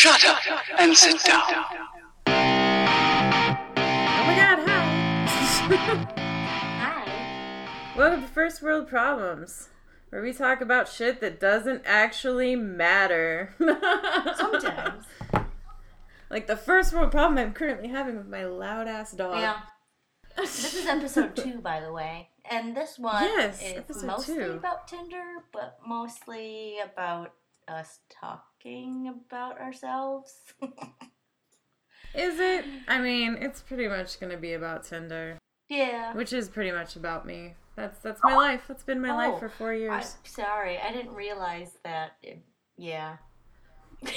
Shut up and sit down. Oh my god, hi! Hi. Welcome to First World Problems, where we talk about shit that doesn't actually matter. Sometimes. like the first world problem I'm currently having with my loud ass dog. Yeah. This is episode two, by the way. And this one Yes, is mostly two. about Tinder, but mostly about us talking about ourselves. Is it? I mean, it's pretty much gonna be about Tinder, yeah. which is pretty much about me. That's that's my life. That's been my Oh, life for four I'm years. sorry, I didn't realize that. It, yeah.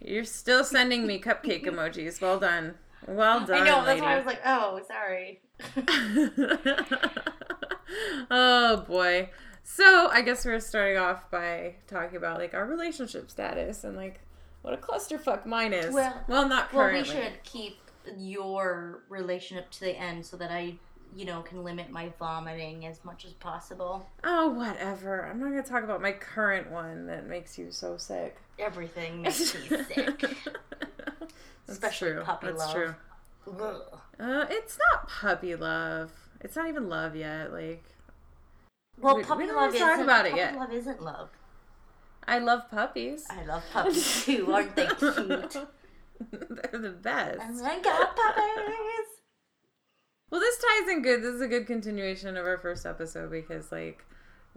You're still sending me cupcake emojis. Well done. Well done. I know, that's lady. why I was like, oh, sorry. oh boy. So I guess we're starting off by talking about like our relationship status and like what a clusterfuck mine is. Well- not currently. Well, we should keep your relationship to the end so that I, you know, can limit my vomiting as much as possible. Oh, whatever. I'm not gonna talk about my current one that makes you so sick. Everything makes me sick. That's Especially true. puppy That's love. true. Uh, it's not puppy love. It's not even love yet. Like Well, We- we puppy don't love talk isn't, about it puppy yet. love isn't love. I love puppies. I love puppies too. Aren't they cute? They're the best. My god, puppies! Well, this ties in good. This is a good continuation of our first episode because, like,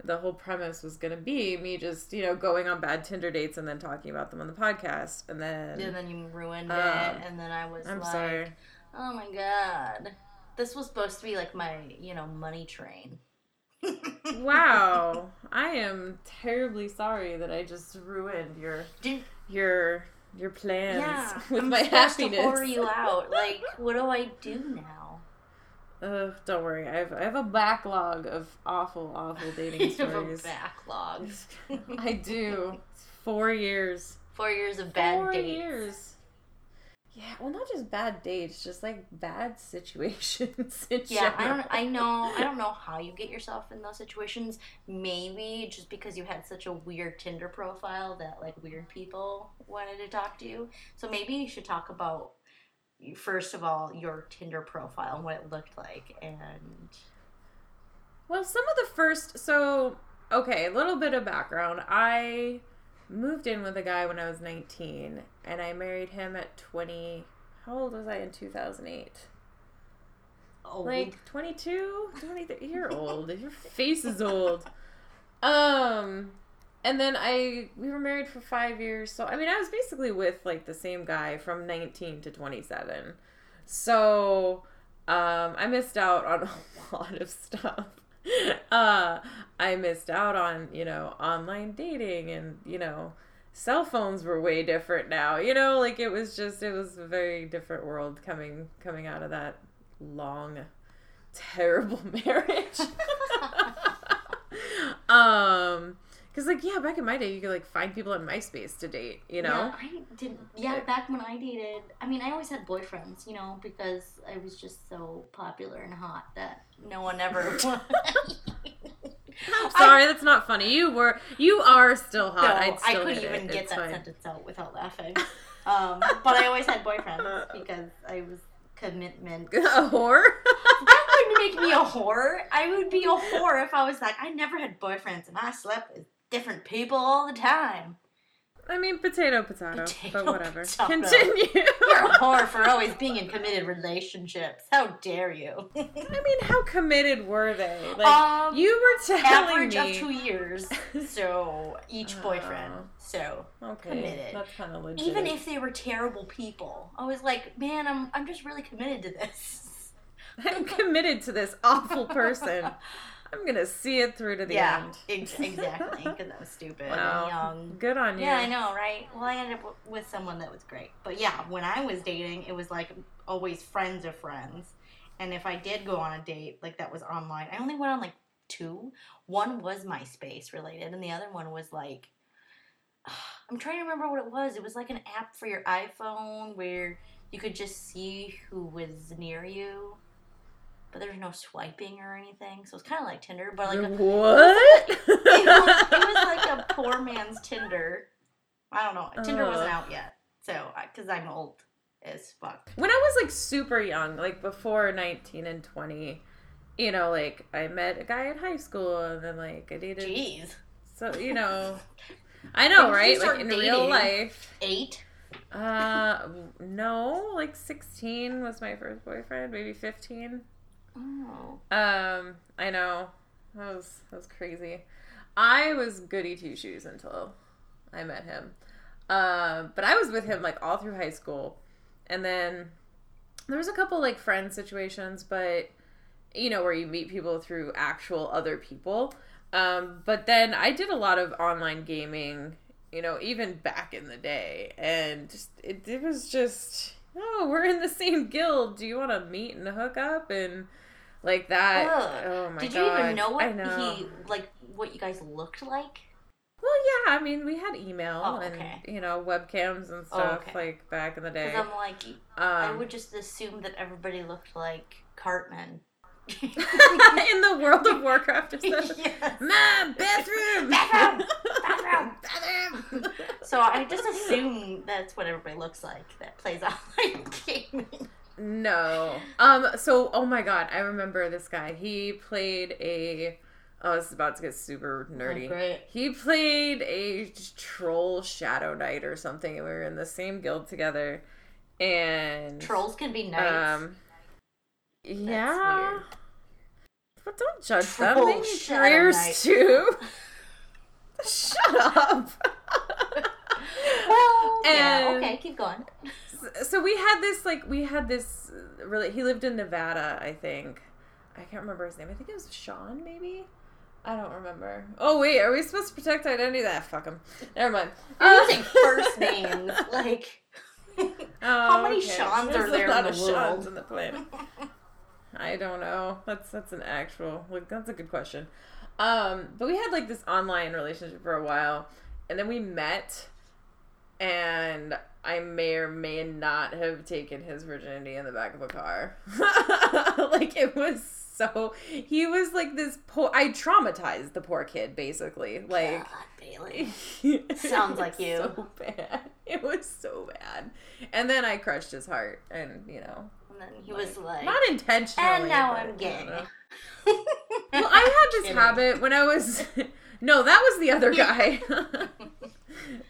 the whole premise was going to be me just, you know, going on bad Tinder dates and then talking about them on the podcast. And then, And then you ruined Um, it, and then I was I'm like, sorry. "Oh my god, this was supposed to be like my, you know, money train." Wow. I am terribly sorry that I just ruined your, Did, your, your plans yeah, with I'm my happiness. to whore you out. Like, what do I do now? Ugh, don't worry. I have, I have a backlog of awful, awful dating You have a stories. backlog. I do. It's four years. Four years of bad Four dates. years. Yeah, well, not just bad dates, just like bad situations. Yeah, I don't. I know. I don't know how you get yourself in those situations. Maybe just because you had such a weird Tinder profile that like weird people wanted to talk to you. So maybe you should talk about first of all your Tinder profile and what it looked like, and Well, some of the first. So, okay, a little bit of background. I moved in with a guy when I was 19, and I married him at 20. How old was I in 2008? oh, Like 22? 23? You're old. Your face is old. Um. And then I we were married for five years, so I mean I was basically with like the same guy from nineteen to twenty seven. So um I missed out on a lot of stuff. Uh I missed out on, you know, online dating and, you know, cell phones were way different now. You know, like it was just it was a very different world coming coming out of that long terrible marriage. um because like yeah back in my day you could like find people on myspace to date you know Yeah, I didn't. Yeah, back when I dated, I mean, I always had boyfriends, you know, because I was just so popular and hot that no one ever. i'm sorry that's not funny you were you are still hot No, I'd I still couldn't even it. get It's that fine. sentence out without laughing. Um, but I always had boyfriends because I was commitment. a whore That wouldn't make me a whore. I would be a whore if I was like, I never had boyfriends and I slept with different people all the time. I mean potato potato, Potato, but whatever potato. continue You're a whore for always being in committed relationships. How dare you? i mean how committed were they like um, you were telling average me of two years. So each boyfriend. Oh. So okay committed. that's kind of legit even if they were terrible people, I was like, man, I'm I'm just really committed to this. i'm committed to this awful person i'm gonna see it through to the yeah, end ex- exactly. Because that was stupid Wow. young. good on you Yeah, I know, right? Well, I ended up with someone that was great. But yeah, when I was dating, it was like always friends of friends. And if I did go on a date, like that was online, I only went on like two. One was MySpace related, and the other one was like, I'm trying to remember what it was. It was like an app for your iPhone where you could just see who was near you. But there's no swiping or anything, so it's kind of like Tinder, but like a, what? it, was, it was like a poor man's Tinder. I don't know. Tinder wasn't out yet, so because I'm old as fuck. when I was like super young, like before 19 and 20, you know, like I met a guy in high school and then like I dated. Jeez, So, you know, I know, right? Like in real life. eight. Uh, no, like 16 was my first boyfriend, maybe 15. Oh, Um, I know. That was that was crazy. I was goody two shoes until I met him. Um, but I was with him like all through high school, and then there was a couple like friend situations, but you know where you meet people through actual other people. Um, but then I did a lot of online gaming, you know, even back in the day, and just it, it was just oh, we're in the same guild. Do you want to meet and hook up and like that? Ugh. Oh my did god! you even know what know. he like? What you guys looked like? Well, yeah. I mean, we had email Oh, and you know webcams and Oh, stuff okay. like back in the day. I'm like, Um, I would just assume that everybody looked like Cartman. in the World of Warcraft stuff. Yes. Mom, bathroom, Bathroom! Bathroom! bathroom. So I just assume that's what everybody looks like that plays online gaming. No. Um. So, oh my god, I remember this guy. He played a. Oh, this is about to get super nerdy. Oh, great. He played a troll shadow knight or something, and we were in the same guild together. And Trolls can be knights. Um. Yeah. Don't judge them. Troll They need careers too. Shut up. well, yeah, okay, keep going. so we had this like we had this uh, really he lived in nevada i think i can't remember his name i think it was sean maybe i don't remember oh wait are we supposed to protect identity that fuck him never mind You're Uh, using first names. Like, oh, How many okay. Seans are there a lot in of the world? Seans in the planet i don't know that's that's an actual like that's a good question um but we had like this online relationship for a while and then we met and I may or may not have taken his virginity in the back of a car. like it was so he was like this poor I traumatized the poor kid basically. Like God, Bailey. Sounds like was you. So bad. It was so bad. And then I crushed his heart and you know And then he was like, not intentionally. and now I'm gay. Well, I had this habit when I was No, that was the other guy.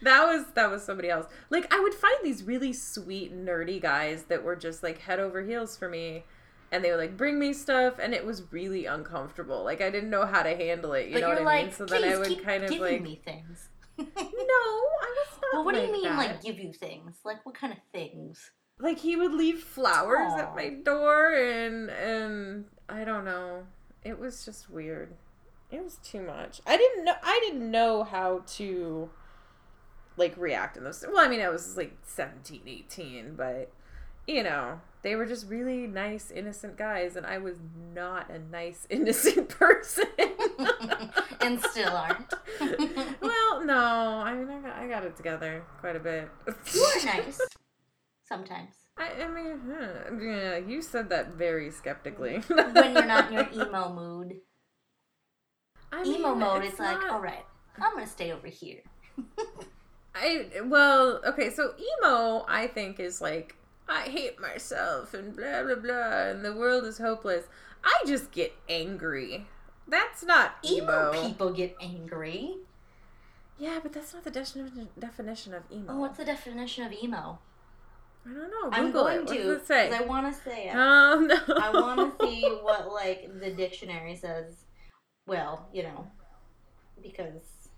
that was that was somebody else. Like I would find these really sweet nerdy guys that were just like head over heels for me and they would like bring me stuff and it was really uncomfortable. Like I didn't know how to handle it, you but know what I like, mean? So then I would kind of like me things. No, I was not well, what do you mean, that. like give you things? Like what kind of things? Like he would leave flowers Aw. at my door and and I don't know. It was just weird. It was too much. I didn't know I didn't know how to like react in those well, I mean I was like 17, 18, but you know, they were just really nice, innocent guys, and I was not a nice, innocent person. And still aren't. well, no, I mean, I got, I got it together quite a bit. You are nice. Sometimes. I, I mean, huh, yeah, you said that very skeptically. When you're not in your emo mood. I Emo mode is like, not- alright, I'm gonna stay over here. I well, okay, so emo, I think is like I hate myself and blah blah blah, and the world is hopeless. I just get angry. That's not emo. Emo people get angry. Yeah, but that's not the definition definition of emo. Oh, what's the definition of emo? I don't know. I'm going it. What to. does it say? I want to say it. Oh no. I want to see what like the dictionary says. Well, you know, because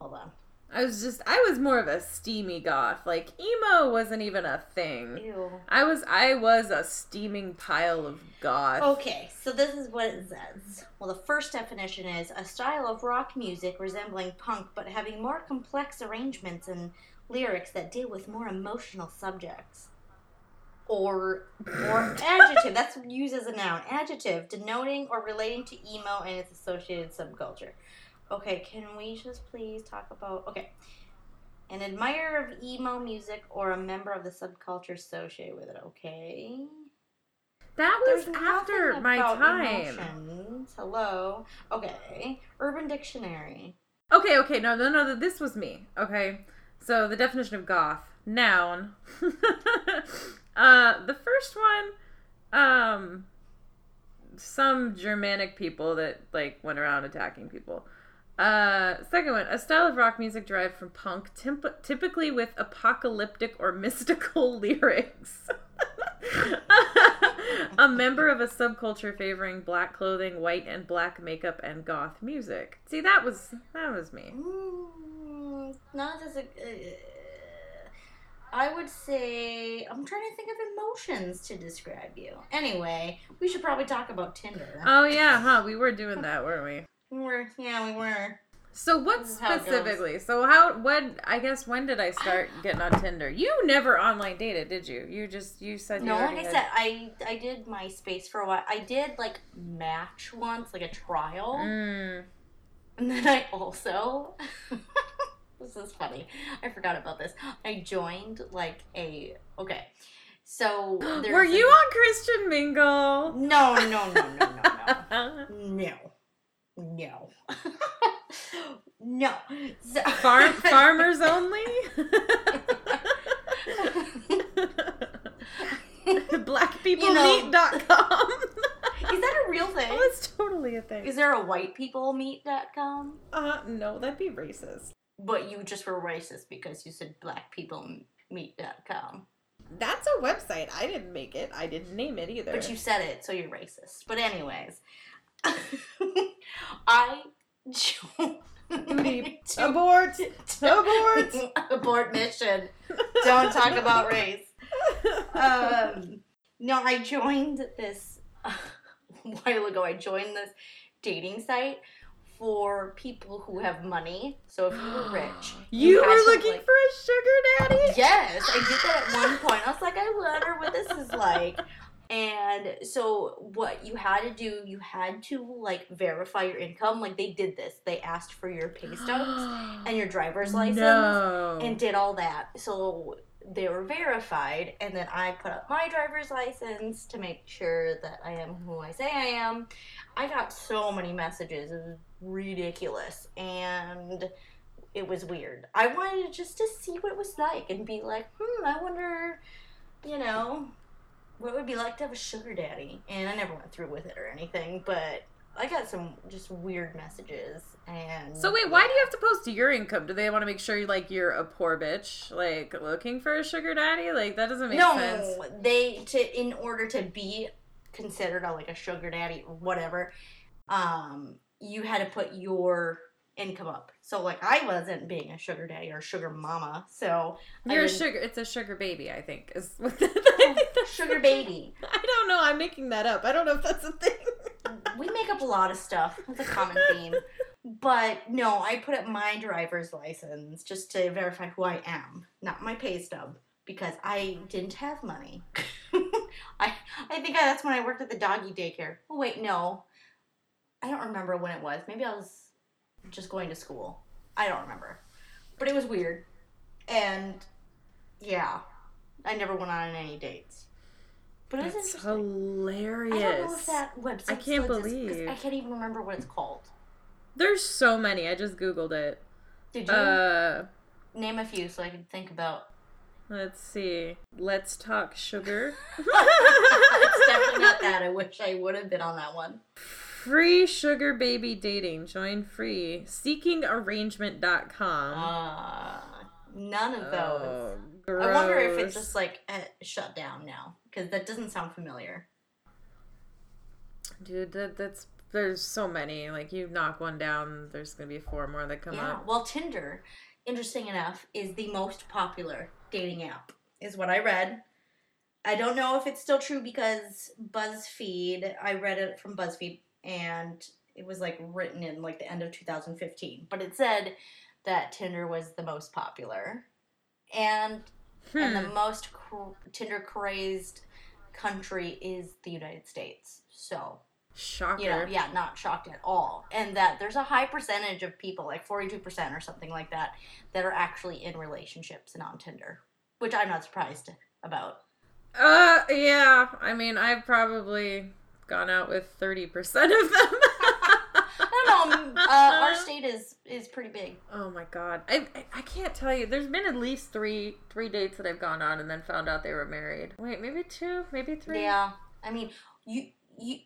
hold on. I was just I was more of a steamy goth. Like emo wasn't even a thing. Ew. I was I was a steaming pile of goth. Okay, so this is what it says. Well, the first definition is a style of rock music resembling punk but having more complex arrangements and lyrics that deal with more emotional subjects. Or or adjective, that's used as a noun. Adjective, denoting or relating to emo and its associated subculture. Okay, can we just please talk about okay. An admirer of emo music or a member of the subculture associated with it, okay? that was There's after my time. Emotions. Hello. Okay. Urban Dictionary. Okay, okay, no, no, no, this was me. Okay, so the definition of goth Noun. uh, the first one, um, some Germanic people that like went around attacking people. Uh, second one, a style of rock music derived from punk, temp- typically with apocalyptic or mystical lyrics. a member of a subculture favoring black clothing, white and black makeup, and goth music. See, that was that was me. Mm, not as a. Uh, I would say I'm trying to think of emotions to describe you. Anyway, we should probably talk about Tinder. Oh yeah, huh? We were doing that, weren't we? we were, yeah, we were. So what specifically? So how when I guess when did I start getting on Tinder? You never online dated, did you? You just you said you No, like I said, I I did MySpace for a while. I did like Match once, like a trial, Mm. and then I also. this is funny. I forgot about this. I joined like a okay. So there's Were a- you on Christian Mingle? No, no, no, no, no, no. No. No. no. So, Farm farmers only. Blackpeoplemeet.com. Is that a real thing? oh, it's totally a thing. Is there a whitepeoplemeet.com? Uh, no, that'd be racist. But you just were racist because you said blackpeoplemeet.com. That's a website. I didn't make it. I didn't name it either. But you said it, so you're racist. But anyways, I Beep. abort. Abort. abort mission. Don't talk about race. Um, no, I joined this a while ago. I joined this dating site for people who have money. So if you were rich, You had were looking like- for a sugar daddy? Yes, I did that at one point. I was like, I wonder what this is like. And so, what you had to do, you had to like verify your income. Like they did this. They asked for your pay stubs and your driver's license No. and did all that. So they were verified, and then I put up my driver's license to make sure that I am who I say I am. I got so many messages. It was ridiculous, and it was weird. I wanted just to see what it was like and be like, hmm, I wonder, you know, what it would be like to have a sugar daddy. And I never went through with it or anything, but I got some just weird messages. And So wait, why do you have to post your income? Do they want to make sure you like you're a poor bitch, like looking for a sugar daddy? Like that doesn't make no, sense. they to in order to be considered a, like a sugar daddy or whatever, um, you had to put your income up. So like I wasn't being a sugar daddy or sugar mama, so You're a didn't- sugar. It's a sugar baby, I think. Is what oh, sugar baby. I don't know. I'm making that up. I don't know if that's a thing. We make up a lot of stuff. That's a common theme. But no, I put up my driver's license just to verify who I am, not my pay stub, because I didn't have money. I I think that's when I worked at the doggy daycare. Oh wait, no, I don't remember when it was. Maybe I was just going to school. I don't remember, but it was weird, and yeah, I never went on any dates. But it was That's hilarious. I don't know if that website. I can't still exists, 'cause believe. I can't even remember what it's called. There's so many. I just googled it. Did you Uh, name a few so I can think about? let's see. Let's talk sugar. it's definitely not that. I wish I would have been on that one. Free sugar baby dating. Join free. Seekingarrangement.com. Uh, none of those. Oh, I wonder if it's just like eh, shut down now because that doesn't sound familiar. Dude, that, that's there's so many. Like you knock one down, there's gonna be four more that come yeah. up. Well, Tinder, interesting enough, is the most popular dating app, is what I read. I don't know if it's still true because BuzzFeed, I read it from BuzzFeed and it was like written in like the end of 2015, but it said that Tinder was the most popular. And and the Hmm. most cr- Tinder crazed country is the United States. So, Shocker. you know, yeah, not shocked at all. And that there's a high percentage of people, like 42% or something like that, that are actually in relationships and on Tinder, which I'm not surprised about. Uh, yeah. I mean, I've probably gone out with thirty percent of them. I don't know. um, uh, our state is is pretty big. Oh my god, I, I I can't tell you. There's been at least three three dates that I've gone on and then found out they were married. Wait, maybe two, maybe three. Yeah, I mean, you you.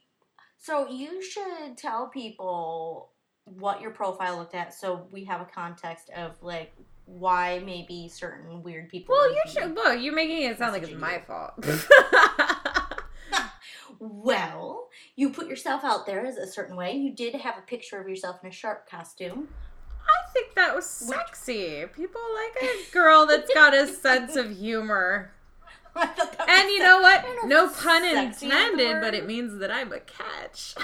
So you should tell people what your profile looked at, so we have a context of like why maybe certain weird people. Well, you be- should. Well, you're making it sound like it's my you. fault. Well, you put yourself out there as a certain way. You did have a picture of yourself in a shark costume. I think that was sexy. People like a girl that's got a sense of humor. I thought that And you know what? No pun sexy is the intended, but it means that I'm a catch.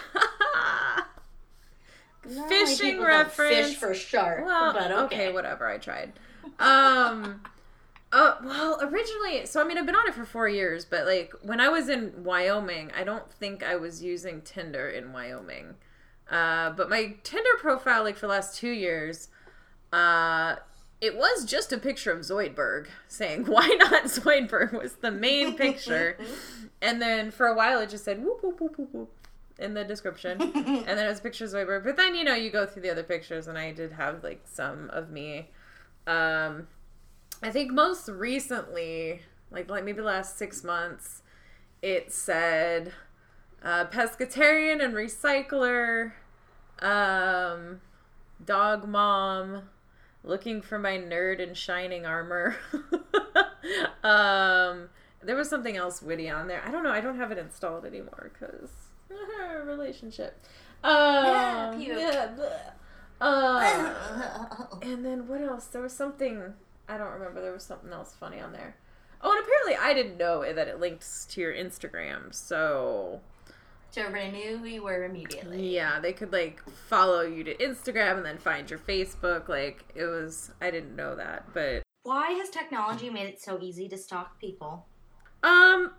Fishing reference. Fish for shark. well, but okay. okay. whatever. I tried. Um, uh, well, originally, so I mean, I've been on it for four years, but like when I was in Wyoming, I don't think I was using Tinder in Wyoming. Uh, but my Tinder profile, like for the last two years, uh, it was just a picture of Zoidberg saying, why not Zoidberg was the main picture. and then for a while it just said, whoop, whoop, whoop, whoop, whoop in the description. and then it was pictures of Zoidberg. But then, you know, you go through the other pictures and I did have like some of me. Um, I think most recently, like, like maybe the last six months, it said uh, pescatarian and recycler, um, dog mom, looking for my nerd in shining armor. um, there was something else witty on there. I don't know. I don't have it installed anymore because relationship. Um, puke. yeah. Uh, and then what else? There was something I don't remember. There was something else funny on there. Oh, and apparently I didn't know that it links to your Instagram. So so everybody knew who you were immediately. yeah, they could like follow you to Instagram and then find your Facebook. Like it was, I didn't know that, but Why has technology made it so easy to stalk people? um,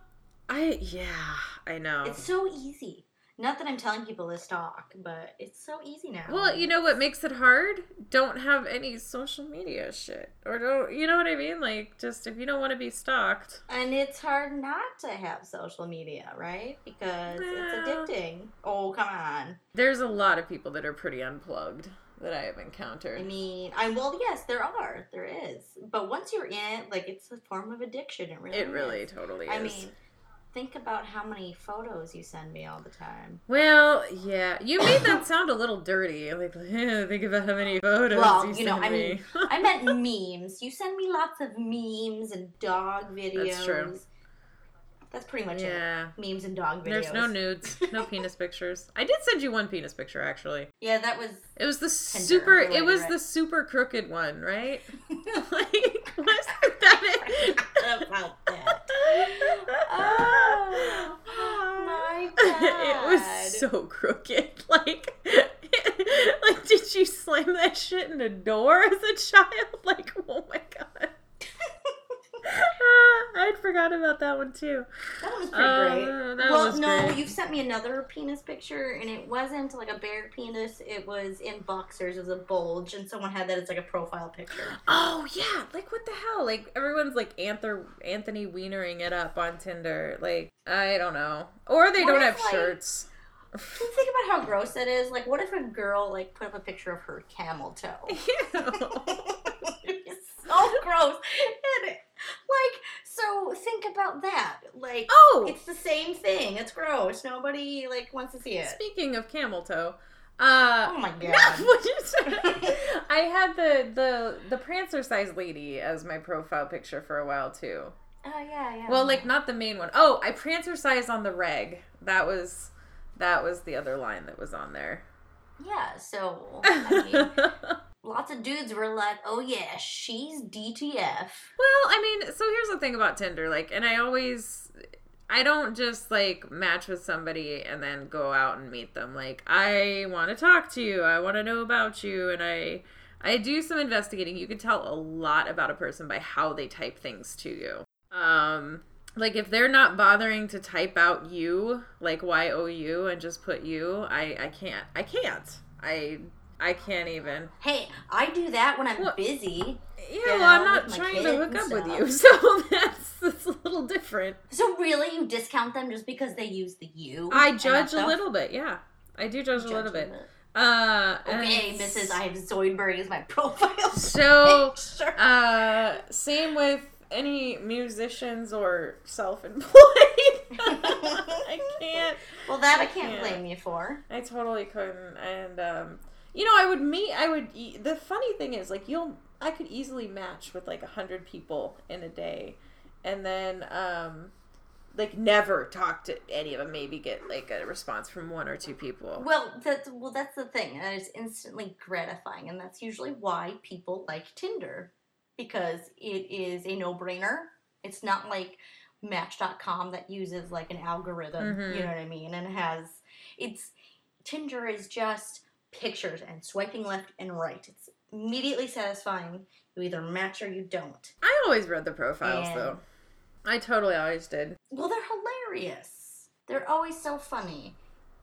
I yeah, I know. It's so easy. Not that I'm telling people to stalk, but it's so easy now. Well, you know what makes it hard? Don't have any social media shit. Or don't, you know what I mean? Like, just if you don't want to be stalked. And it's hard not to have social media, right? Because Well- it's addicting. Oh, come on. There's a lot of people that are pretty unplugged that I have encountered. I mean, I well, yes, there are, there is. But once you're in it, like it's a form of addiction. It really, it really is. totally I is. mean, think about how many photos you send me all the time. well, yeah, you made that sound a little dirty. Like, think about how many photos Well, you, you know, I me. mean, I meant memes. You send me lots of memes and dog videos. That's true. That's pretty much yeah. it. Memes and dog videos. There's no nudes, no penis pictures. I did send you one penis picture actually. Yeah, that was. It was the super. It was you're the super crooked one, right? like, wasn't that it? about that. Oh, my god. it was so crooked. Like, like, did you slam that shit in a door as a child? Like, oh my god. I'd forgot about that one too. That was pretty Uh, great. well, no, great. you sent me another penis picture, and it wasn't like a bare penis. It was in boxers. It was a bulge, and someone had that as like a profile picture. Oh yeah, like what the hell? Like everyone's like Anthor Anthony Wienering it up on Tinder. Like I don't know, or they What don't have like- shirts. Can you think about how gross that is? Like, what if a girl like put up a picture of her camel toe? Ew. it's so gross. And it, like, so think about that. Like, oh, it's the same thing. It's gross. Nobody like wants to see it. speaking of camel toe, uh, Oh my no, god. say? I had the the the Prancercise lady as my profile picture for a while too. Oh yeah, yeah. Well, like not the main one. Oh, I prancercised on the reg. That was that was the other line that was on there. yeah. So I mean, lots of dudes were like, "Oh yeah, she's DTF." Well, I mean, so here's the thing about Tinder, like, and I always, I don't just like match with somebody and then go out and meet them. Like, I want to talk to you, I want to know about you, and I, I do some investigating. You can tell a lot about a person by how they type things to you. Um, like if they're not bothering to type out you, like Y O U, and just put you, I, I can't, I can't, I, I can't even. Hey, I do that when I'm What? busy. Yeah, You well, I'm not trying to hook up with you, so that's, that's a little different. So really, you discount them just because they use the you? I judge a little bit, yeah. I do judge, a little Judge bit. Uh, Okay, Mrs. I have Zoidberg as my profile. So, uh, same with any musicians or self-employed. I can't. well, that I can't Yeah. blame you for. I totally couldn't. And um, you know, I would meet. I would. E- the funny thing is, like, you'll. I could easily match with like a hundred people in a day, and then um, like never talk to any of them. Maybe get like a response from one or two people. Well, that's well, that's the thing. and It's instantly gratifying, and that's usually why people like Tinder because it is a no-brainer. It's not like Match.com that uses like an algorithm. Mhm. You know what I mean? And has it's Tinder is just pictures and swiping left and right. It's immediately satisfying. You either match or you don't. I always read the profiles And- though. I totally always did. Well, they're hilarious. They're always so funny.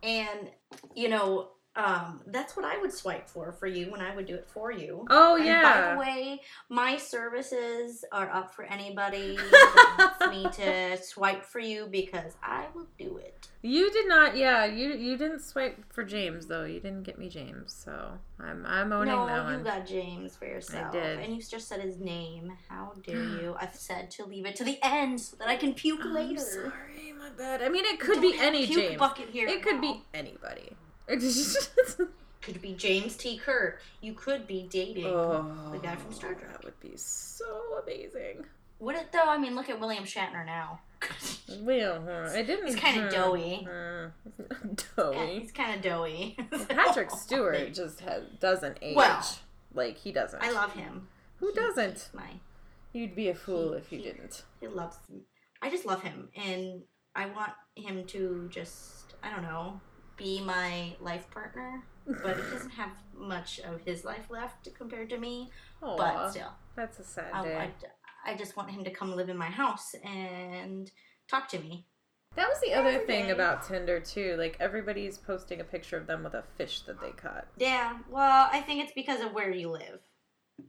And, you know, um, that's what I would swipe for for you when I would do it for you. Oh And yeah. by the way, my services are up for anybody that wants me to swipe for you because I will do it. You did not. Yeah, you you didn't swipe for James though. You didn't get me James, so I'm I'm owning no, that you one. got James for yourself. I did. And you just said his name. How dare you? I've said to leave it to the end so that I can puke I'm later. sorry, my bad. I mean, it could Don't be any puke James. bucket here It could now. be anybody. Could be James T. Kirk. You could be dating oh, the guy from Star Trek. That would be so amazing. Would it though? I mean, look at William Shatner now. Uh, I didn't. He's kinda hmm, doughy. doughy. he's kind of doughy. Patrick Stewart just has, doesn't age. Well, like he doesn't. I love him. Who doesn't? My You'd be a fool He- if you he- didn't. he loves. Me. I just love him, and I want him to just I don't know be my life partner. But he doesn't have much of his life left compared to me. Aw, But still, that's a sad I, day. I, I just want him to come live in my house and talk to me. That was the other thing about Tinder too. Like everybody's posting a picture of them with a fish that they caught. Yeah, well, I think it's because of where you live.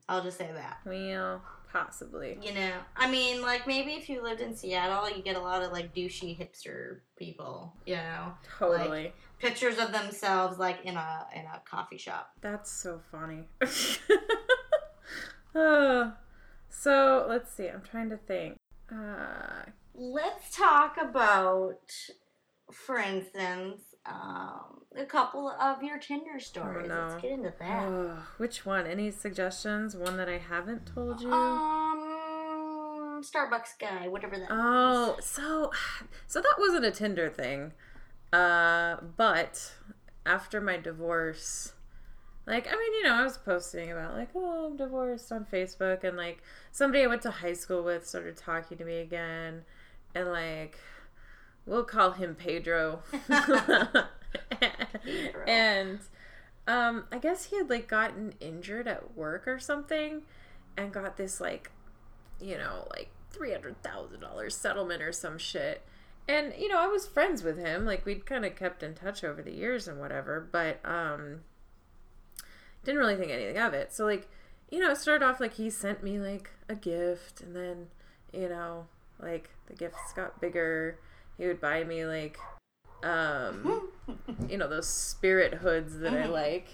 I'll just say that. Well, possibly. You know, I mean, like maybe if you lived in Seattle, you get a lot of like douchey hipster people. You know, Totally. Pictures of themselves like in a in a coffee shop. That's so funny. uh, so let's see. I'm trying to think. Uh, Let's talk about, for instance, um, a couple of your Tinder stories. no. Let's get into that. oh, which one? Any suggestions? One that I haven't told you? Um, Starbucks guy, whatever that. Oh, so so that wasn't a Tinder thing. Uh, but after my divorce, like I mean, you know, I was posting about like, oh, I'm divorced on Facebook, and like somebody I went to high school with started talking to me again, and like we'll call him Pedro. Pedro. and um, I guess he had like gotten injured at work or something, and got this like you know, like three hundred thousand dollars settlement or some shit. And you know, I was friends with him. Like we'd kind of kept in touch over the years and whatever, but um, didn't really think anything of it. So like, you know, it started off like he sent me like a gift, and then you know, like the gifts got bigger. He would buy me like, um, you know, those spirit hoods that I Mhm. like,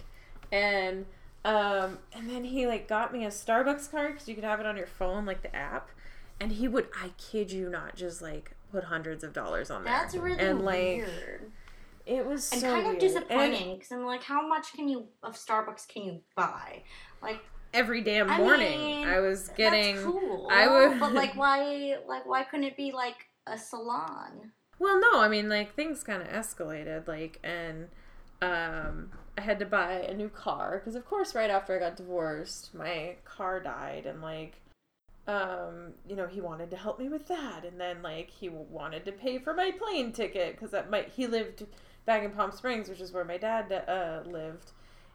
and um, and then he like got me a Starbucks card because you could have it on your phone, like the app. And he would, I kid you not, just like put hundreds of dollars on there. That's really and like weird. it was And so kind of disappointing because I'm like, how much can you of Starbucks can you buy? Like every damn I morning, mean, I was getting. that's cool. I would- but like, why? Like, why couldn't it be like a salon? Well, no, I mean like things kind of escalated, like, and um, I had to buy a new car because, of course, right after I got divorced, my car died, and like, um, you know, he wanted to help me with that, and then like he wanted to pay for my plane ticket because that might he lived back in Palm Springs, which is where my dad uh, lived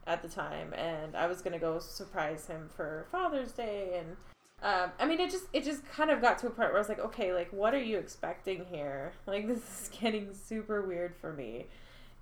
at the time, and I was gonna go surprise him for Father's Day, and um, I mean, it just it just kind of got to a point where I was like, okay, like what are you expecting here? Like this is getting super weird for me.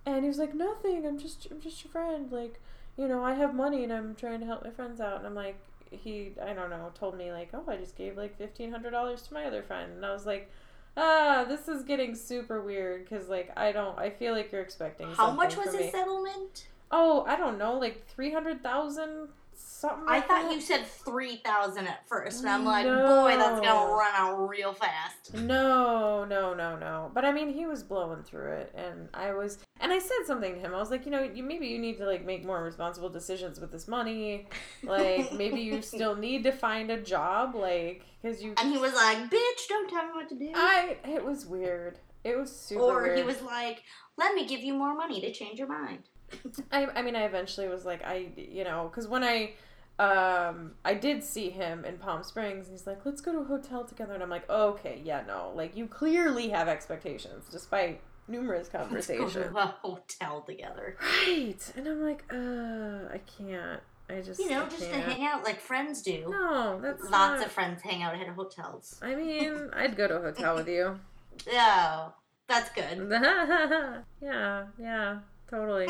And he was like, nothing. I'm just I'm just your friend. Like, you know, I have money and I'm trying to help my friends out. And I'm like, he I don't know told me like, oh, I just gave like fifteen hundred dollars to my other friend, and I was like. Ah, this is getting super weird because like I don't. I feel like you're expecting. How much was his me. settlement? Oh, I don't know, like three hundred thousand something. I thought that? you said 3,000 at first, and I'm like, No. boy, that's gonna run out real fast. No, no, no, no. But I mean, he was blowing through it, and I was, and I said something to him. I was like, you know, you maybe you need to like make more responsible decisions with this money. Like, maybe you still need to find a job, like, because you. And he was like, bitch, don't tell me what to do. I. It was weird. It was super. or weird. he was like, let me give you more money to change your mind. I, I mean, I eventually was like, I, you know, because when I, um, I did see him in Palm Springs, and he's like, let's go to a hotel together, and I'm like, okay, yeah, no, like you clearly have expectations, despite numerous Let's conversations. go to a hotel together. Right, and I'm like, uh, I can't. I just, You know, I just to can't. hang out like friends do. No, that's Lots not- of friends hang out at hotels. I mean, I'd go to a hotel with you. Oh, that's good. yeah, yeah, totally.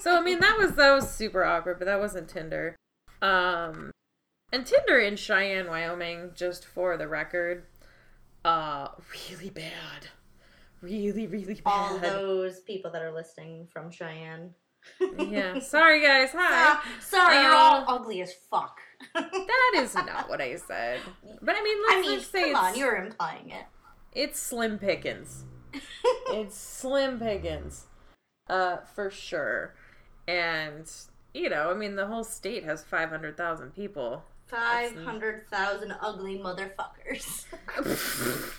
So I mean, that was that was super awkward, but that wasn't Tinder. Um, and Tinder in Cheyenne, Wyoming, just for the record, uh, really bad, really, really bad. All those people that are listening from Cheyenne. yeah, sorry guys. Hi. Ah, sorry, you're all Uh, ugly as fuck. That is not what I said. But I mean, let's I mean, just say come on, you're implying it. it's slim pickings. it's slim pickings, uh, for sure. And you know, I mean, the whole state has five hundred thousand people. Five hundred thousand ugly motherfuckers.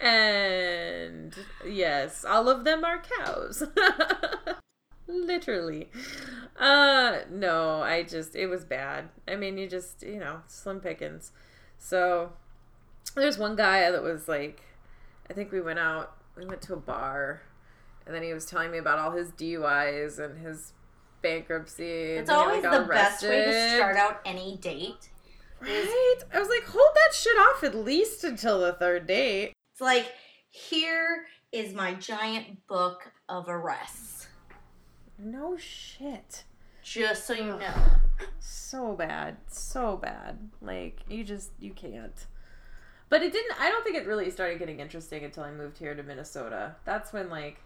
and yes, all of them are cows. Literally. Uh no, I just it was bad. I mean, you just, you know, slim pickings. So there's one guy that was like I think we went out, we went to a bar and then he was telling me about all his DUIs and his bankruptcy. It's always the got best way to start out any date. Right? I was like, hold that shit off at least until the third date. It's like, here is my giant book of arrests. No shit. Just so you know. So bad. So bad. Like, you just, you can't. But it didn't, I don't think it really started getting interesting until I moved here to Minnesota. That's when, like,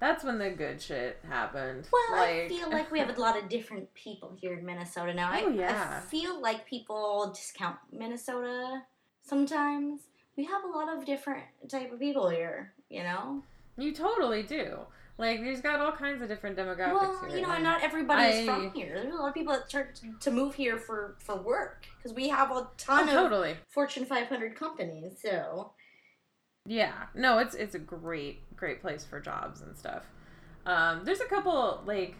that's when the good shit happened. Well, like, I feel like we have a lot of different people here in Minnesota now. I, Oh, yeah. I feel like people discount Minnesota sometimes. We have a lot of different type of people here, you know? You totally do. Like, there's got all kinds of different demographics Well, here. you know, and not everybody is I- from here. There's a lot of people that start to move here for, for work because we have a Oh, ton of totally. Fortune 500 companies. So, Yeah, no, it's it's a great great place for jobs and stuff. Um, there's a couple like,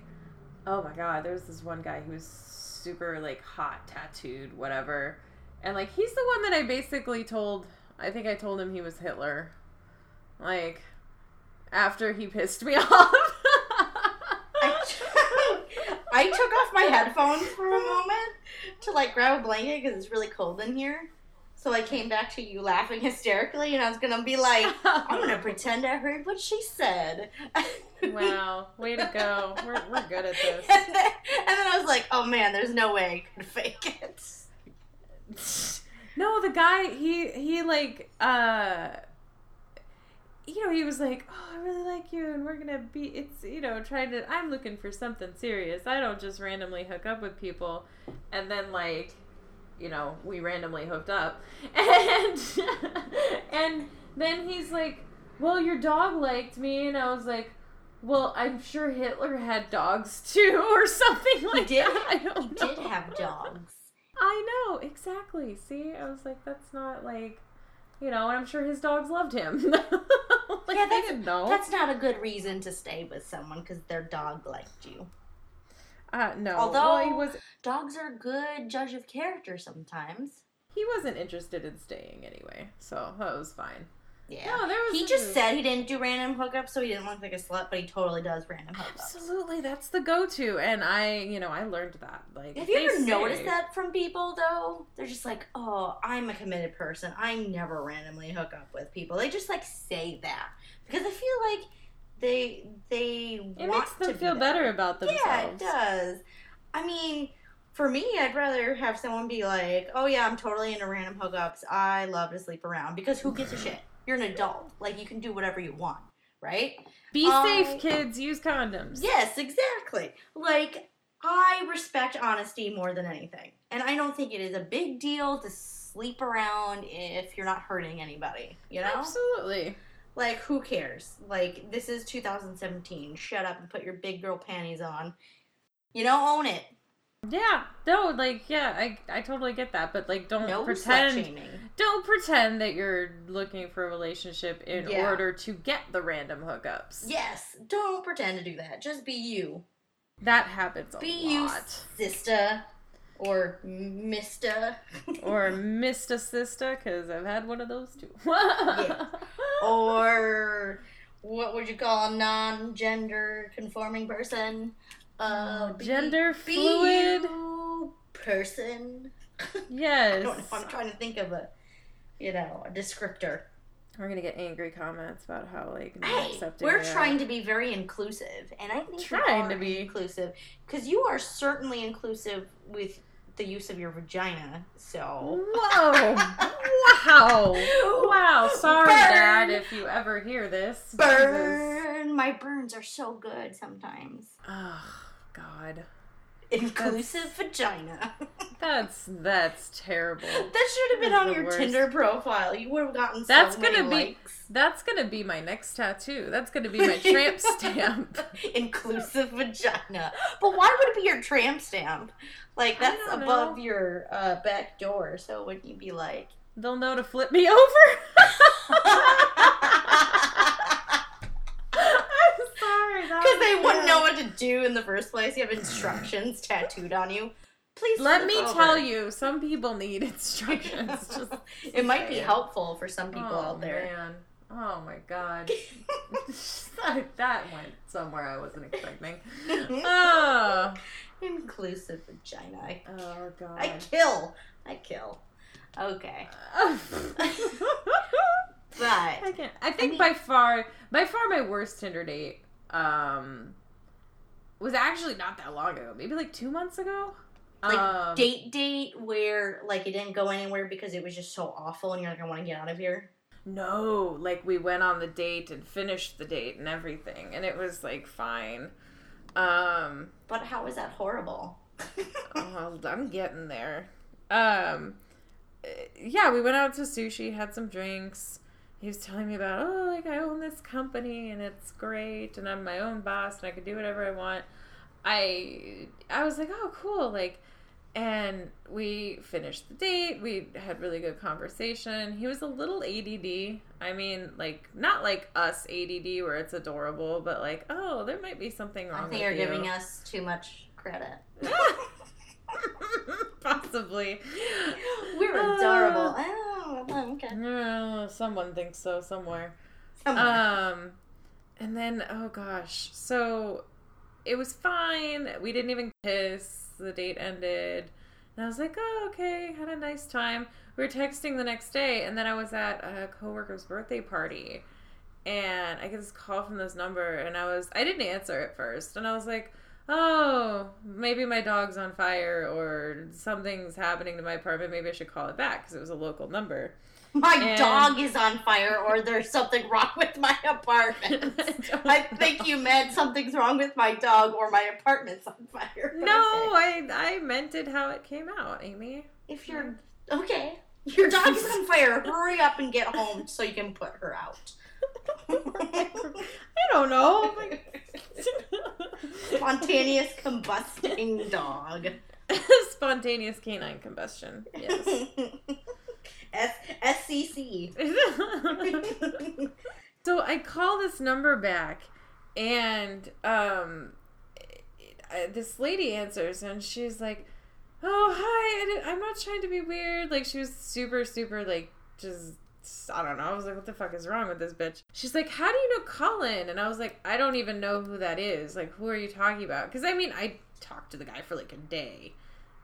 oh my god, there's this one guy who's super like hot, tattooed, whatever, and like he's the one that I basically told. I think I told him he was Hitler, like after he pissed me off. I, I took off my headphones for a moment to like grab a blanket because it's really cold in here. So I came back to you laughing hysterically, and I was gonna be like, I'm gonna pretend I heard what she said. wow, way to go. We're we're good at this. and, then, and then I was like, oh man, there's no way I could fake it. No, the guy he he like uh you know, he was like, "Oh, I really like you and we're to be it's, you know, trying to I'm looking for something serious. I don't just randomly hook up with people." And then like, you know, we randomly hooked up. And and then he's like, "Well, your dog liked me." And I was like, "Well, I'm sure Hitler had dogs too or something like did. that." I He don't know. did have dogs. I know exactly. See, I was like, that's not like, you know, and I'm sure his dogs loved him. like, Yeah, they that's- didn't know. That's not a good reason to stay with someone because their dog liked you. Uh, no. Although- well, he was Dogs are a good judge of character sometimes. he wasn't interested in staying anyway, so that was fine. Yeah. No, there was he just said he didn't do random hookups, so he didn't look like a slut, but he totally does random hookups. Absolutely, that's the go-to, and I, you know, I learned that. Like, Have you ever say- noticed that from people though? They're just like, "Oh, I'm a committed person. I never randomly hook up with people." They just like say that because I feel like they they It want makes them to be feel that better about themselves. Yeah, it does. I mean, for me, I'd rather have someone be like, "Oh yeah, I'm totally into random hookups. I love to sleep around." Because who gives a shit? You're an adult. Like you can do whatever you want, right? Be I- safe, kids. Use condoms. Yes, exactly. Like, I respect honesty more than anything. And I don't think it is a big deal to sleep around if you're not hurting anybody, you know? Absolutely. Like, who cares? Like, this is 2017. Shut up and put your big girl panties on. You know, own it. Yeah. No, like, yeah, I, I totally get that. But, like, don't No pretend. Don't pretend that you're looking for a relationship in Yeah. order to get the random hookups. Yes, don't pretend to do that. Just be you. That happens a Be you, lot. sister. Or mister. or Mr. Sister, because I've had one of those too. Yeah. or what would you call a non-gender conforming person? Uh, Gender be fluid. person. I Yes. don't know. I'm trying to think of a, you know, a descriptor. We're gonna get angry comments about how like not Hey, we're we trying to be very inclusive, and I think Trying to be. inclusive because you are certainly inclusive with the use of your vagina. So. Whoa! wow! Wow! Sorry, Burn. Dad, if you ever hear this. Jesus. Burn! My burns are so good sometimes. Oh God, Inclusive vagina. that's that's terrible. that should have been That's on your worst. Tinder profile. You would have gotten That's many gonna be- likes. That's gonna be my next tattoo. That's gonna be my tramp stamp. Inclusive vagina. But why would it be your tramp stamp? Like that's above know. your uh, back door. So wouldn't you be like? They'll know to flip me over. I'm sorry. that Because was they wouldn't bad. know what to do in the first place. You have instructions tattooed on you. Please Let me over. tell you, some people need instructions. Just it might be helpful for some people oh, out there. Man. Oh my god. that, that went somewhere I wasn't expecting. Oh, Inclusive vagina. I, oh god. I kill. I kill. Okay. But I can't. I think mean- by far, by far, my worst Tinder date um was actually not that long ago. Maybe like two months ago. like um, date date where like it didn't go anywhere because it was just so awful and you're like I want to get out of here. No, like we went on the date and finished the date and everything, and it was like fine. Um, But how was that horrible? oh, I'm getting there. Um, uh, yeah, we went out to sushi, had some drinks. He was telling me about, oh, like I own this company and it's great, and I'm my own boss and I can do whatever I want. I I was like, oh, cool, like. And we finished the date. We had really good conversation. He was a little ADD. I mean, like not like us ADD where it's adorable, but like, oh, there might be something wrong. I think with you're you. giving us too much credit. Possibly. We're Uh, adorable. Oh, okay. Uh, someone thinks so somewhere. Somewhere. Um, and then oh gosh, so it was fine. We didn't even kiss. The date ended, and I was like, oh okay, had a nice time. We were texting the next day, and then I was at a coworker's birthday party, and I get this call from this number, and I was I didn't answer at first, and I was like. Oh, maybe my dog's on fire or something's happening to my apartment. Maybe I should call it back because it was a local number. my and- dog is on fire or there's something wrong with my apartment. I think you meant something's wrong with my dog or my apartment's on fire. No, okay. I I meant it how it came out, Amy. If you're okay, your dog is on fire. Hurry up and get home so you can put her out. I don't know. Spontaneous combusting dog. Spontaneous canine combustion. Yes. S SCC. so I call this number back, and um, uh, this lady answers, and she's like, "Oh hi, I I'm not trying to be weird." Like she was super, super like just. I don't know. I was like, what the fuck is wrong with this bitch? She's like, how do you know Colin? And I was like, I don't even know who that is. Like, who are you talking about? Because I mean, I talked to the guy for like a day,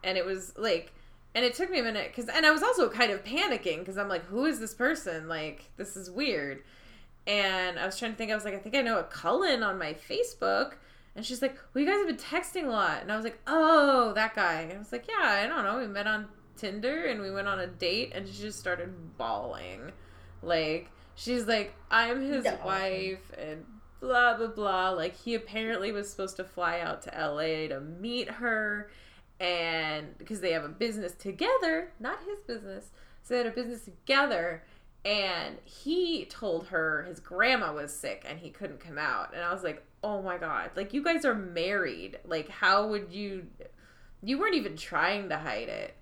and it was like, and it took me a minute because, and I was also kind of panicking because I'm like, who is this person? Like, this is weird. And I was trying to think. I was like, I think I know a Cullen on my Facebook. And she's like, well, you guys have been texting a lot. And I was like, oh, that guy. And I was like, yeah, I don't know. We met on Tinder and we went on a date and she just started bawling. Like, she's like, I'm his No. wife, and blah blah blah. Like he apparently was supposed to fly out to LA to meet her, and because they have a business together, not his business, so they had a business together. And he told her his grandma was sick and he couldn't come out. And I was like, oh my God. Like, you guys are married. Like, how would you. You weren't even trying to hide it.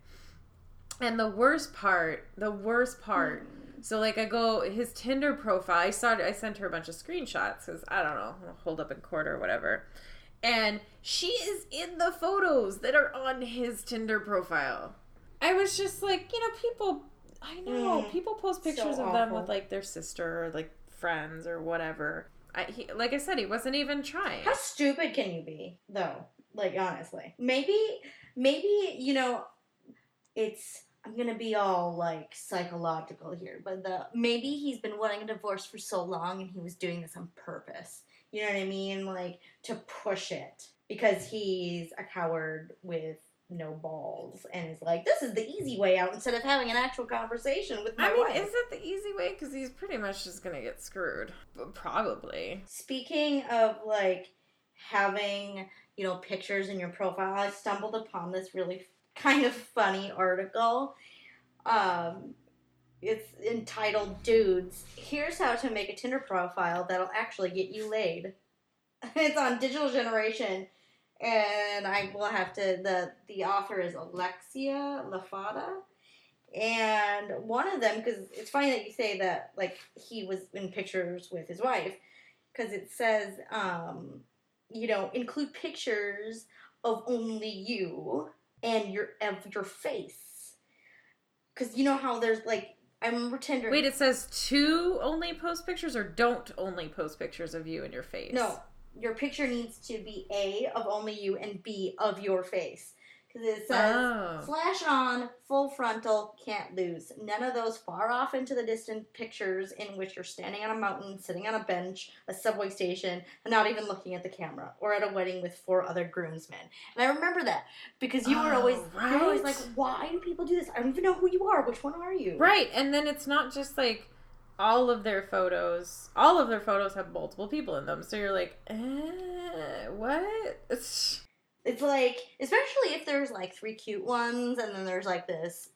And the worst part, the worst part. So like I go his Tinder profile. I saw I sent her a bunch of screenshots because I don't know, hold up in court or whatever. And she is in the photos that are on his Tinder profile. I was just like, you know, people. I know Mm. people post So pictures of them with like their sister or like friends or whatever. I, he, like I said, he wasn't even trying. How stupid can you be, though? Like honestly, maybe, maybe you know, it's. I'm gonna be all like psychological here, but the maybe he's been wanting a divorce for so long and he was doing this on purpose. You know what I mean? Like to push it because he's a coward with no balls and is like, this is the easy way out instead of having an actual conversation with my I mean, wife. is it the easy way? Because he's pretty much just gonna get screwed. But probably. Speaking of like having, you know, pictures in your profile, I stumbled upon this really kind of funny article. Um, it's entitled Dudes, Here's How to Make a Tinder Profile That'll Actually Get You Laid. It's on Digital Generation. And I will have to the the author is Alexia Lafada. And one of them, because it's funny that you say that, like he was in pictures with his wife, because it says, um, you know, include pictures of only you and your of your face, because you know how there's like I remember Tinder. Wait, it says to only post pictures or don't only post pictures of you and your face. no, your picture needs to be a of only you and b of your face, because it says. Oh. Flash on, full frontal, can't lose. None of those far off into the distant pictures in which you're standing on a mountain, sitting on a bench, a subway station, and not even looking at the camera, or at a wedding with four other groomsmen. And I remember that because you were Oh, always, you were always like, why do people do this? I don't even know who you are. Which one are you? Right, and then it's not just like all of their photos. All of their photos have multiple people in them, so you're like, eh, what? It's, It's like, especially if there's like three cute ones, and then there's like this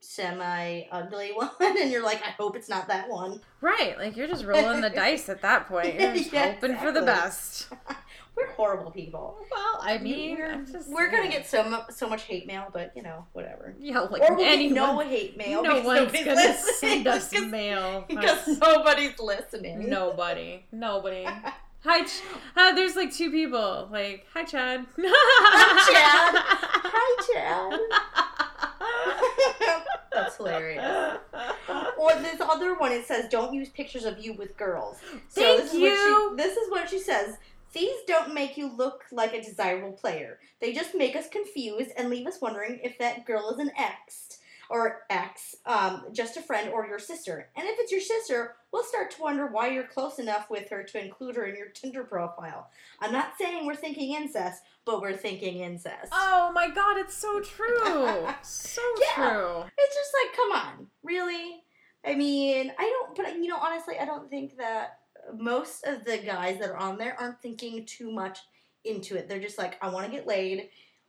semi ugly one, and you're like, I hope it's not that one. right, like you're just rolling the dice at that point. You're just Yeah, hoping for the best. We're horrible people. Well, I mean, we're, just we're gonna get so mu- so much hate mail, but you know, whatever. yeah, like or we'll anyone. no hate mail. no one's gonna listening, send us mail. because nobody's listening. Nobody. Nobody. Hi, Ch- uh, there's like two people. Like, hi, Chad. Hi, Chad. Hi, Chad. That's hilarious. Or this other one, it says, "Don't use pictures of you with girls." So Thank this is you. What she, this is what she says. These don't make you look like a desirable player. They just make us confused and leave us wondering if that girl is an ex or ex, um, just a friend or your sister. And if it's your sister, we'll start to wonder why you're close enough with her to include her in your Tinder profile. I'm not saying we're thinking incest, but we're thinking incest. oh my god, it's so true. So Yeah. true. It's just like, come on, really? I mean, I don't, but you know, honestly, I don't think that most of the guys that are on there aren't thinking too much into it. They're just like, I want to get laid.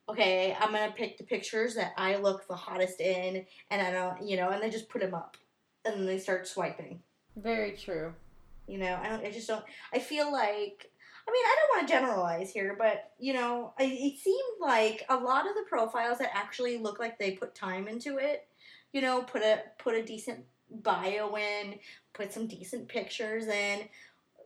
Okay, I'm gonna pick the pictures that I look the hottest in, and I don't, you know, and they just put them up, and then they start swiping. Very true. You know, I don't, I just don't. I feel like, I mean, I don't want to generalize here, but you know, I, it seemed like a lot of the profiles that actually look like they put time into it. You know, put a put a decent bio in, put some decent pictures in,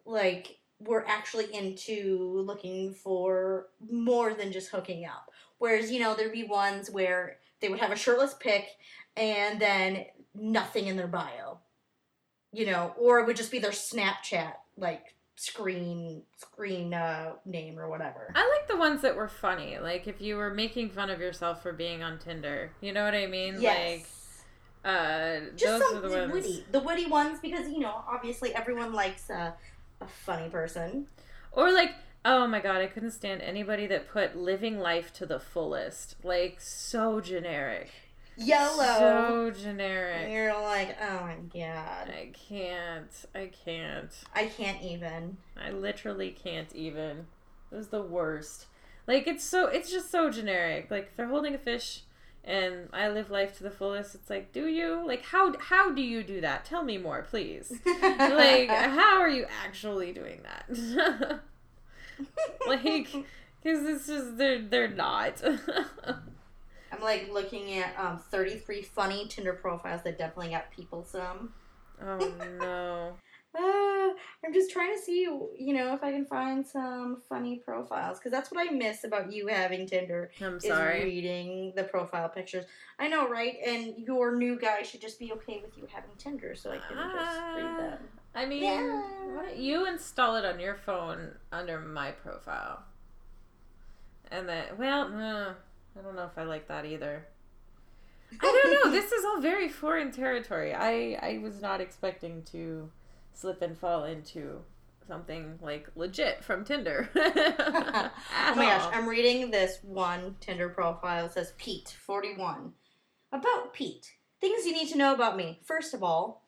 like we're actually into looking for more than just hooking up. Whereas, you know, there'd be ones where they would have a shirtless pic and then nothing in their bio. You know, or it would just be their Snapchat like screen screen uh, name or whatever. I like the ones that were funny. Like if you were making fun of yourself for being on Tinder. You know what I mean? Yes. Like uh just those are some the ones. witty, the witty ones because you know obviously everyone likes a, a funny person. Or like oh my god, I couldn't stand anybody that put living life to the fullest. Like so generic. yellow. So generic. And you're like, oh my god, I can't. I can't. I can't even. I literally can't even. It was the worst. Like it's so it's just so generic. Like if they're holding a fish and I live life to the fullest, it's like, do you? Like how how do you do that? Tell me more, please. like how are you actually doing that? like cuz it's just they're they're not. I'm like looking at um 33 funny Tinder profiles that definitely got people some. oh no. Uh, I'm just trying to see, you know, if I can find some funny profiles because that's what I miss about you having Tinder I'm is sorry. reading the profile pictures. I know, right? And your new guy should just be okay with you having Tinder, so I can just read Ah. them. I mean, Yeah. why don't you install it on your phone under my profile? And then, well, uh, I don't know if I like that either. I don't know. This is all very foreign territory. I I was not expecting to slip and fall into something like legit from Tinder. oh my gosh, I'm reading this one Tinder profile. It says Pete, 41. About Pete. Things you need to know about me. First of all,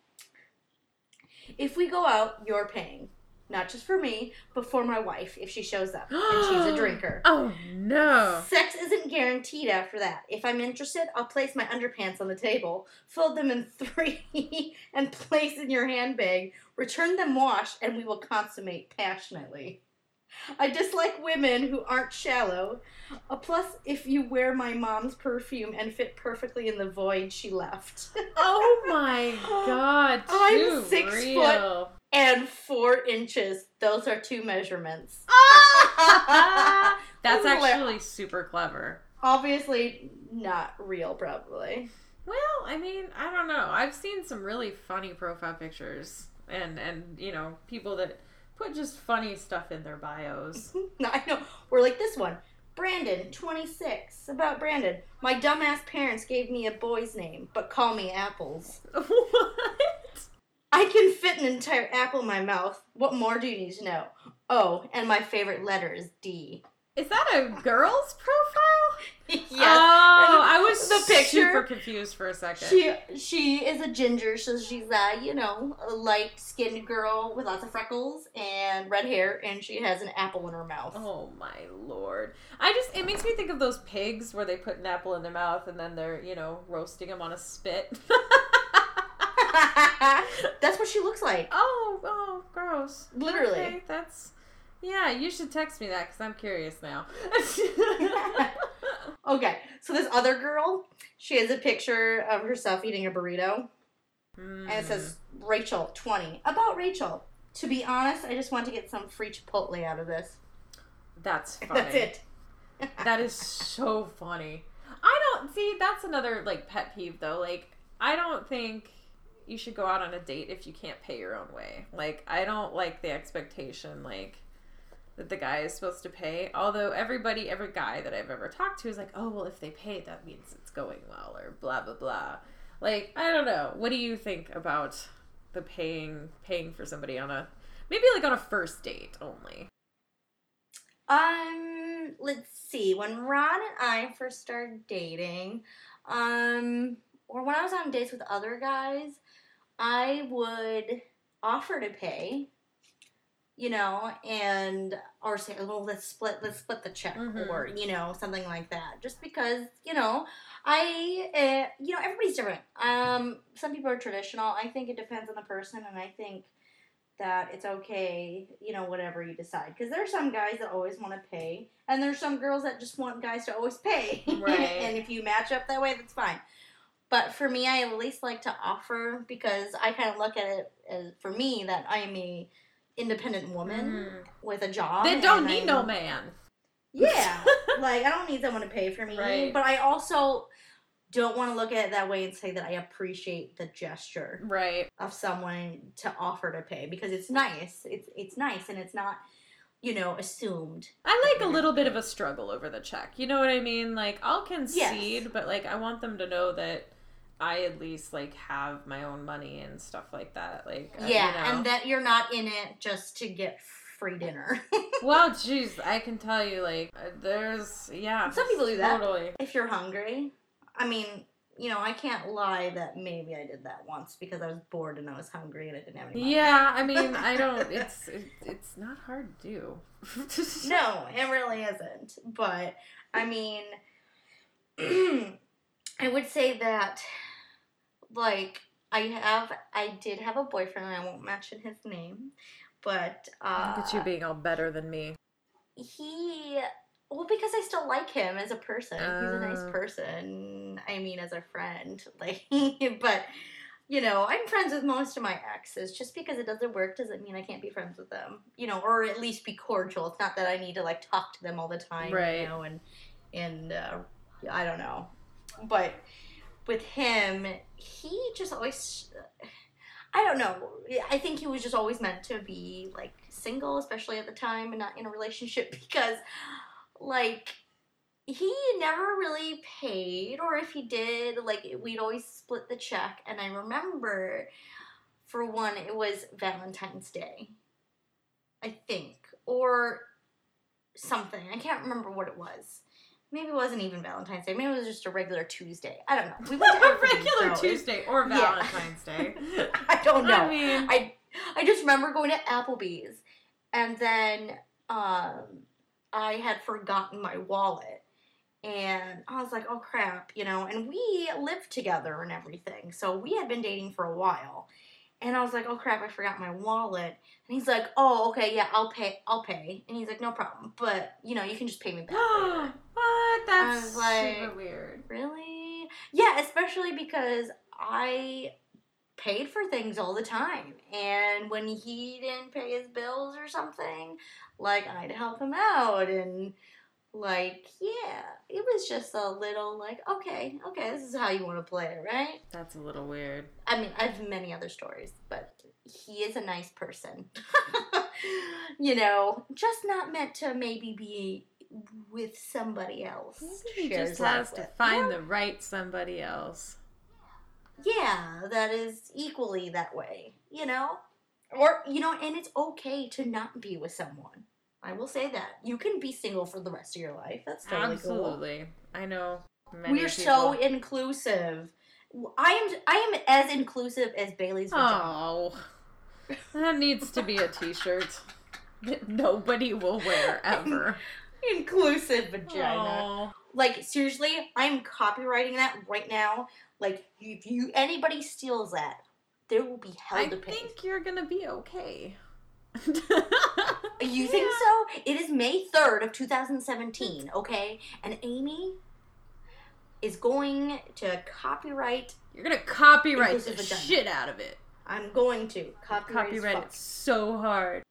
if we go out, you're paying. Not just for me, but for my wife if she shows up and she's a drinker. Oh no. Sex isn't guaranteed after that. If I'm interested, I'll place my underpants on the table, fold them in three, and place in your handbag. Return them washed, and we will consummate passionately. I dislike women who aren't shallow. A plus, if you wear my mom's perfume and fit perfectly in the void she left. Oh my god. I'm six foot. and four inches. Those are two measurements. That's This is hilarious. actually super clever. Obviously, not real, probably. Well, I mean, I don't know. I've seen some really funny profile pictures and and you know, people that put just funny stuff in their bios. I know. We're like this one. Brandon, 26. About Brandon. My dumbass parents gave me a boy's name, but call me Apples. what? I can fit an entire apple in my mouth. What more do you need to know? Oh, and my favorite letter is D. Is that a girl's profile? yes. Oh, I was the picture- super confused for a second. She she is a ginger, so she's a you know a light skinned girl with lots of freckles and red hair, and she has an apple in her mouth. Oh my lord. I just it makes me think of those pigs where they put an apple in their mouth and then they're, you know, roasting them on a spit. That's what she looks like, oh, oh, gross. literally. Okay, that's Yeah, you should text me that cuz I'm curious now. Okay, so this other girl, she has a picture of herself eating a burrito, and it says hmm. Rachel, 20. About Rachel. To be honest, I just want to get some free Chipotle out of this. That's funny. That's it. That is so funny. I don't see that's another like pet peeve though. Like I don't think you should go out on a date if you can't pay your own way. Like I don't like the expectation like that the guy is supposed to pay. Although everybody, every guy that I've ever talked to is like, "Oh, well if they pay, that means it's going well or blah blah blah." Like, I don't know. What do you think about the paying paying for somebody on a maybe like on a first date only? Um, let's see. When Ron and I first started dating, um, or when I was on dates with other guys, I would offer to pay, you know, and or say, "Well, let's split, let's split the check," Mhm. or you know, something like that. Just because, you know, I, uh, you know, everybody's different. Um, some people are traditional. I think it depends on the person, and I think that it's okay, you know, whatever you decide. Because there are some guys that always want to pay, and there's some girls that just want guys to always pay. Right. and if you match up that way, that's fine. But for me, I at least like to offer because I kind of look at it as for me that I am a independent woman Mhm. with a job. They don't need I'm- no man. Yeah, like I don't need someone to pay for me, Right. but I also don't want to look at it that way and say that I appreciate the gesture Right. of someone to offer to pay because it's nice. It's it's nice and it's not, you know, assumed. I like a little bit of a struggle over the check. You know what I mean? Like I'll concede, Yes. but like I want them to know that I at least like have my own money and stuff like that. Like uh, yeah, you know. and that you're not in it just to get free dinner. well, jeez, I can tell you like uh, there's yeah. Some people do that. Totally. if you're hungry, I mean, you know, I can't lie that maybe I did that once because I was bored and I was hungry and I didn't have any money. Yeah, I mean, I don't. It's it, it's not hard to do. No, it really isn't. But I mean, I would say that, like, I have, I did have a boyfriend, and I won't mention his name, but uh, Look at you being all better than me. he, well, because I still like him as a person. He's a nice Oh. person. I mean, as a friend, like, but. You know, I'm friends with most of my exes. Just because it doesn't work doesn't mean I can't be friends with them. You know, or at least be cordial. It's not that I need to like talk to them all the time. Right. You know, and and uh, I don't know, but with him, he just always. I don't know. I think he was just always meant to be like single, especially at the time, and not in a relationship because, like, he never really paid, or if he did, like, we'd always split the check. And I remember, for one, it was Valentine's Day, I think, or something. I can't remember what it was. Maybe it wasn't even Valentine's Day. Maybe it was just a regular Tuesday. I don't know. We went to A regular it- Tuesday or Yeah. Valentine's Day. I don't know. I mean, I I just remember going to Applebee's and then um I had forgotten my wallet and I was like, "Oh crap," you know, and we lived together and everything. So we had been dating for a while. And I was like, "Oh crap, I forgot my wallet." And he's like, "Oh, okay, yeah, I'll pay. I'll pay." And he's like, "No problem. But, you know, you can just pay me back later." what? That's was like- super weird. Really? Yeah, especially because I paid for things all the time. And when he didn't pay his bills or something, like I'd help him out and like, yeah, it was just a little like, okay, okay, this is how you want to play it, right? That's a little weird. I mean, I have many other stories, but he is a nice person. you know, just not meant to maybe be with somebody else. He just life has to with. find the right somebody else. yeah, that is equally that way, you know? Or, you know, and it's okay to not be with someone. I will say that. You can be single for the rest of your life. That's totally cool. Absolutely. I know. Many We're people. so inclusive. I am I am as inclusive as Bailey's vagina. Oh, that needs to be a T-shirt that nobody will wear ever. Inclusive vagina. Aw. Like seriously, I'm copyrighting that right now. Like if you anybody steals that, there will be hell I to pay. I think you're gonna be okay. You think so? It is May 3rd of 2017, okay? And Amy is going to copyright. You're gonna copyright the vagina. shit out of it. I'm going to copyright. Copyright it so hard.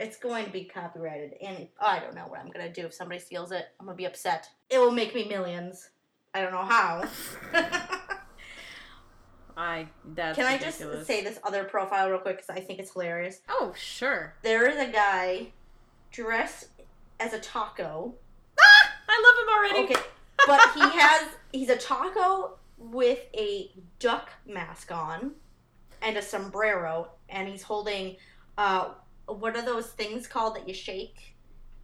It's going to be copyrighted, and I don't know what I'm gonna do if somebody steals it. I'm gonna be upset. It will make me millions. I don't know how. I that's Can I ridiculous. just say this other profile real quick because I think it's hilarious. Oh sure. There is a guy dressed as a taco. I love him already. Okay, but he has he's a taco with a duck mask on and a sombrero, and he's holding uh what are those things called that you shake?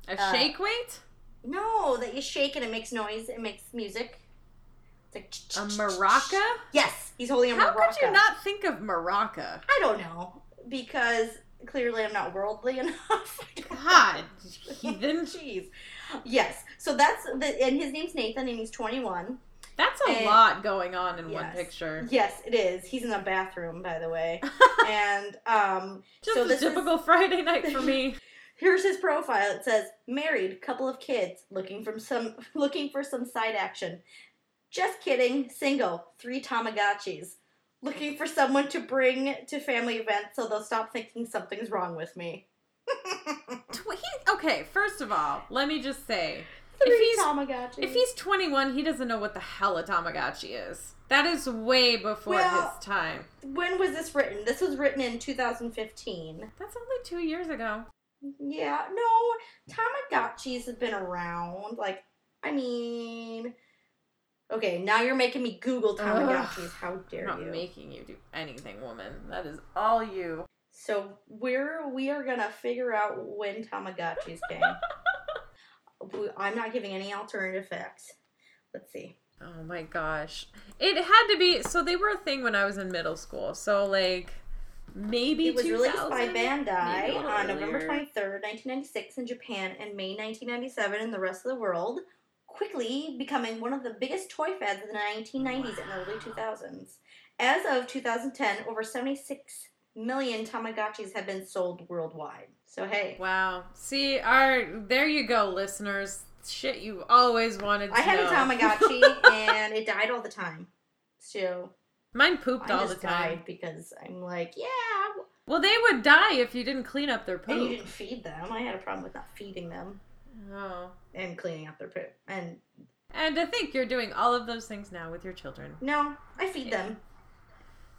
A uh, shake weight? No, that you shake and it makes noise. It makes music. It's like A maraca? Yes, he's holding a How maraca. could you not think of maraca? I don't know because clearly I'm not worldly enough. I don't know. God, heathen. Jeez. Yes. So that's the and his name's Nathan and he's 21. That's a And- lot going on in one picture. Yes, it is. He's in the bathroom, by the way. and um, Just so a this is- typical Friday night for me. here's his profile. It says married, couple of kids, looking from some looking for some side action. Just kidding, single, three Tamagotchis. Looking for someone to bring to family events so they'll stop thinking something's wrong with me. Okay, first of all, let me just say, Three he's- Tamagotchis. if he's 21, he doesn't know what the hell a Tamagotchi is. That is way before Well- his time. when was this written? This was written in 2015. That's only two years ago. Yeah, no, Tamagotchis have been around. Like, I mean, okay, now you're making me Google Tamagotchis. How I'm dare not you? making you do anything, woman. That is all you. So we're we are gonna figure out when Tamagotchis came. I'm not giving any alternative facts. Let's see. Oh my gosh. It had to be so they were a thing when I was in middle school. So like maybe It was released by Bandai on November earlier. 23rd, 1996 in Japan and May 1997 in the rest of the world, quickly becoming one of the biggest toy fads of the 1990s and early 2000s. As of 2010, over 76 million Tamagotchis have been sold worldwide. So hey, Wow. See, our there you go, listeners. Shit you always wanted to I had know. a Tamagotchi and it died all the time. So Mine pooped all the time. died because I'm like, yeah, Well, they would die if you didn't clean up their poop. and you didn't feed them. I had a problem with not feeding them Oh. and cleaning up their poop. And And to think you're doing all of those things now with your children. no, I feed Yeah. them.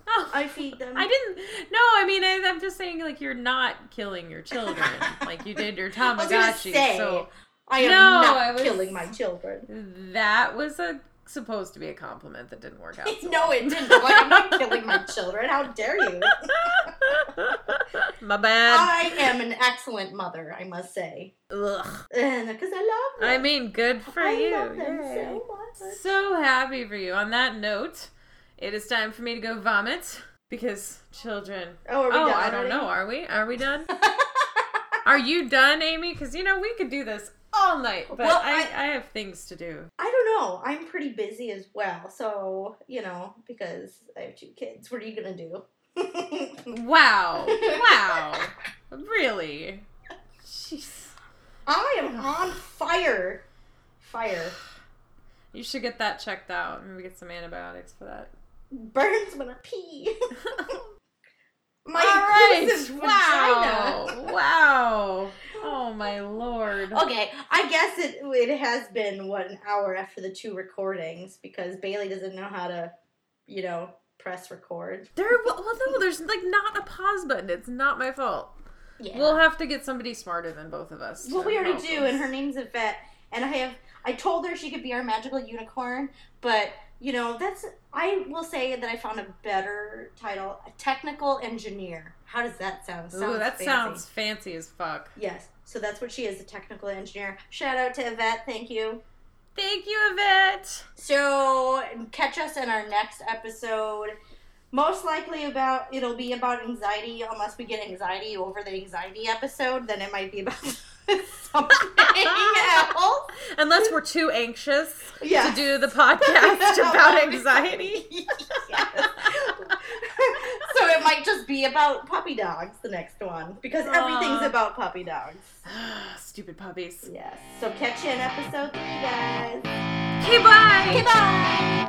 Oh, I feed them. I didn't. No, I mean, I, I'm just saying, like, you're not killing your children like you did your I Tamagotchi. say, So I am No, not I was- killing my children. that was a supposed to be a compliment that didn't work out. so no, well. it didn't. I'm like, I'm not killing my children. How dare you? My bad. I am an excellent mother, I must say. Ugh. Because I love them. I mean, good for I you. love them Yay. so much. So happy for you. On that note, it is time for me to go vomit because children. Oh, are we oh, done I don't know. Are we? Are we done? Are you done, Amy? Because you know we could do this all night, but Well, I, I- I have things to do. I don't know. I'm pretty busy as well. So, you know, because I have two kids, what are you going to do? Wow. Wow. really? Jeez. I am on fire. Fire. You should get that checked out. Maybe get some antibiotics for that. Burns when I pee. My All right. goodness, vagina. Wow. Wow. Oh my lord. Okay, I guess it it has been what an hour after the two recordings because Bailey doesn't know how to, you know, press record. There, well, no, there's like not a pause button. It's not my fault. Yeah. We'll have to get somebody smarter than both of us. Well, we already do, us. and her name's Yvette, and I have I told her she could be our magical unicorn, but you know that's I will say that I found a better title, a technical engineer. How does that sound? Ooh, Sounds that fancy. sounds fancy as fuck. Yes, so that's what she is, a technical engineer. Shout out to Yvette, thank you. Thank you, Yvette. So catch us in our next episode. Most likely about it'll be about anxiety, unless we get anxiety over the anxiety episode, then it might be about something else. Unless we're too anxious yes. to do the podcast about anxiety. yes. so it might just be about puppy dogs, the next one, because everything's about puppy dogs. Stupid puppies. Yes. So catch you in episode three, guys. Okay, bye. Okay, bye.